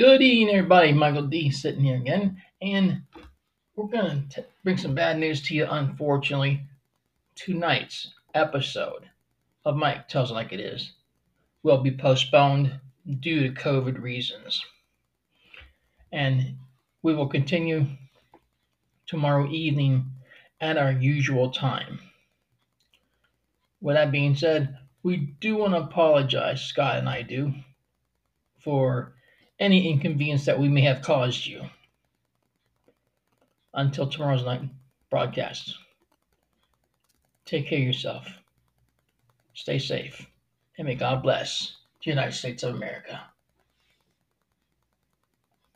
Good evening, everybody. Michael D. sitting here again, and we're going to bring some bad news to you. Unfortunately, tonight's episode of Mike Tells It Like It Is will be postponed due to COVID reasons. And we will continue tomorrow evening at our usual time. With that being said, we do want to apologize, Scott and I do, for any inconvenience that we may have caused you. Until tomorrow's night broadcast, take care of yourself, stay safe, and may God bless the United States of America.